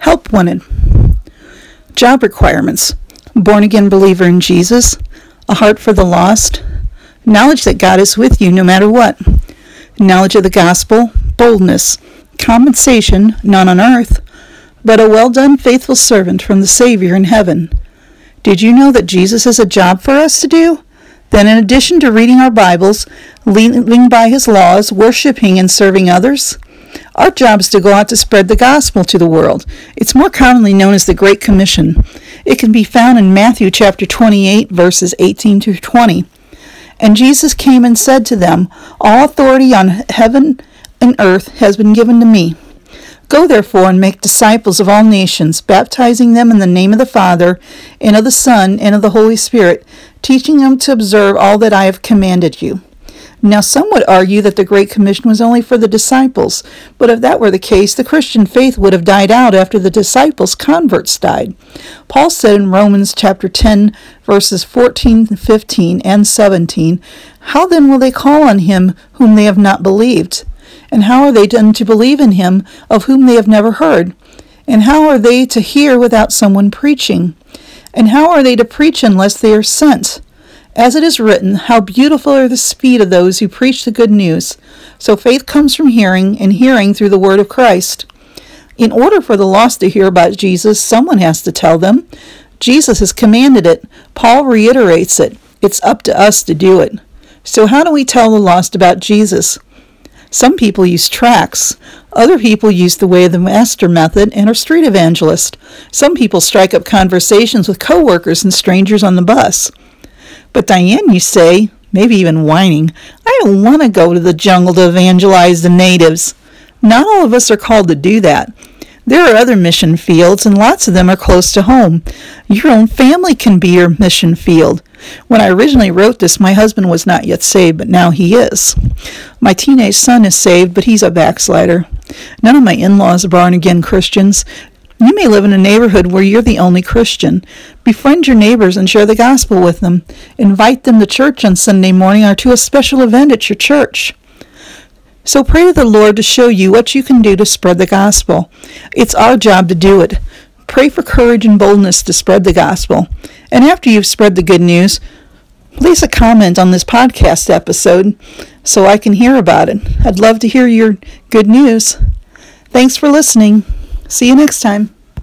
Help wanted. Job requirements born again believer in Jesus, a heart for the lost, knowledge that God is with you no matter what, knowledge of the gospel, boldness, compensation, none on earth, but a well done, faithful servant from the Savior in heaven. Did you know that Jesus has a job for us to do? Then, in addition to reading our Bibles, living by His laws, worshiping, and serving others, our job is to go out to spread the gospel to the world. It's more commonly known as the Great Commission. It can be found in Matthew chapter 28, verses 18 to 20. And Jesus came and said to them, All authority on heaven and earth has been given to me. Go therefore and make disciples of all nations, baptizing them in the name of the Father, and of the Son, and of the Holy Spirit, teaching them to observe all that I have commanded you. Now, some would argue that the Great Commission was only for the disciples, but if that were the case, the Christian faith would have died out after the disciples' converts died. Paul said in Romans chapter 10, verses 14, 15, and 17, How then will they call on him whom they have not believed? And how are they done to believe in him of whom they have never heard? And how are they to hear without someone preaching? And how are they to preach unless they are sent? As it is written, How beautiful are the feet of those who preach the good news. So faith comes from hearing, and hearing through the word of Christ. In order for the lost to hear about Jesus, someone has to tell them. Jesus has commanded it. Paul reiterates it. It's up to us to do it. So, how do we tell the lost about Jesus? Some people use tracts. Other people use the way of the master method and are street evangelists. Some people strike up conversations with coworkers and strangers on the bus. But Diane, you say, maybe even whining, I don't want to go to the jungle to evangelize the natives. Not all of us are called to do that. There are other mission fields, and lots of them are close to home. Your own family can be your mission field. When I originally wrote this, my husband was not yet saved, but now he is. My teenage son is saved, but he's a backslider. None of my in laws are born again Christians. You may live in a neighborhood where you're the only Christian. Befriend your neighbors and share the gospel with them. Invite them to church on Sunday morning or to a special event at your church. So pray to the Lord to show you what you can do to spread the gospel. It's our job to do it. Pray for courage and boldness to spread the gospel. And after you've spread the good news, please a comment on this podcast episode so I can hear about it. I'd love to hear your good news. Thanks for listening. See you next time.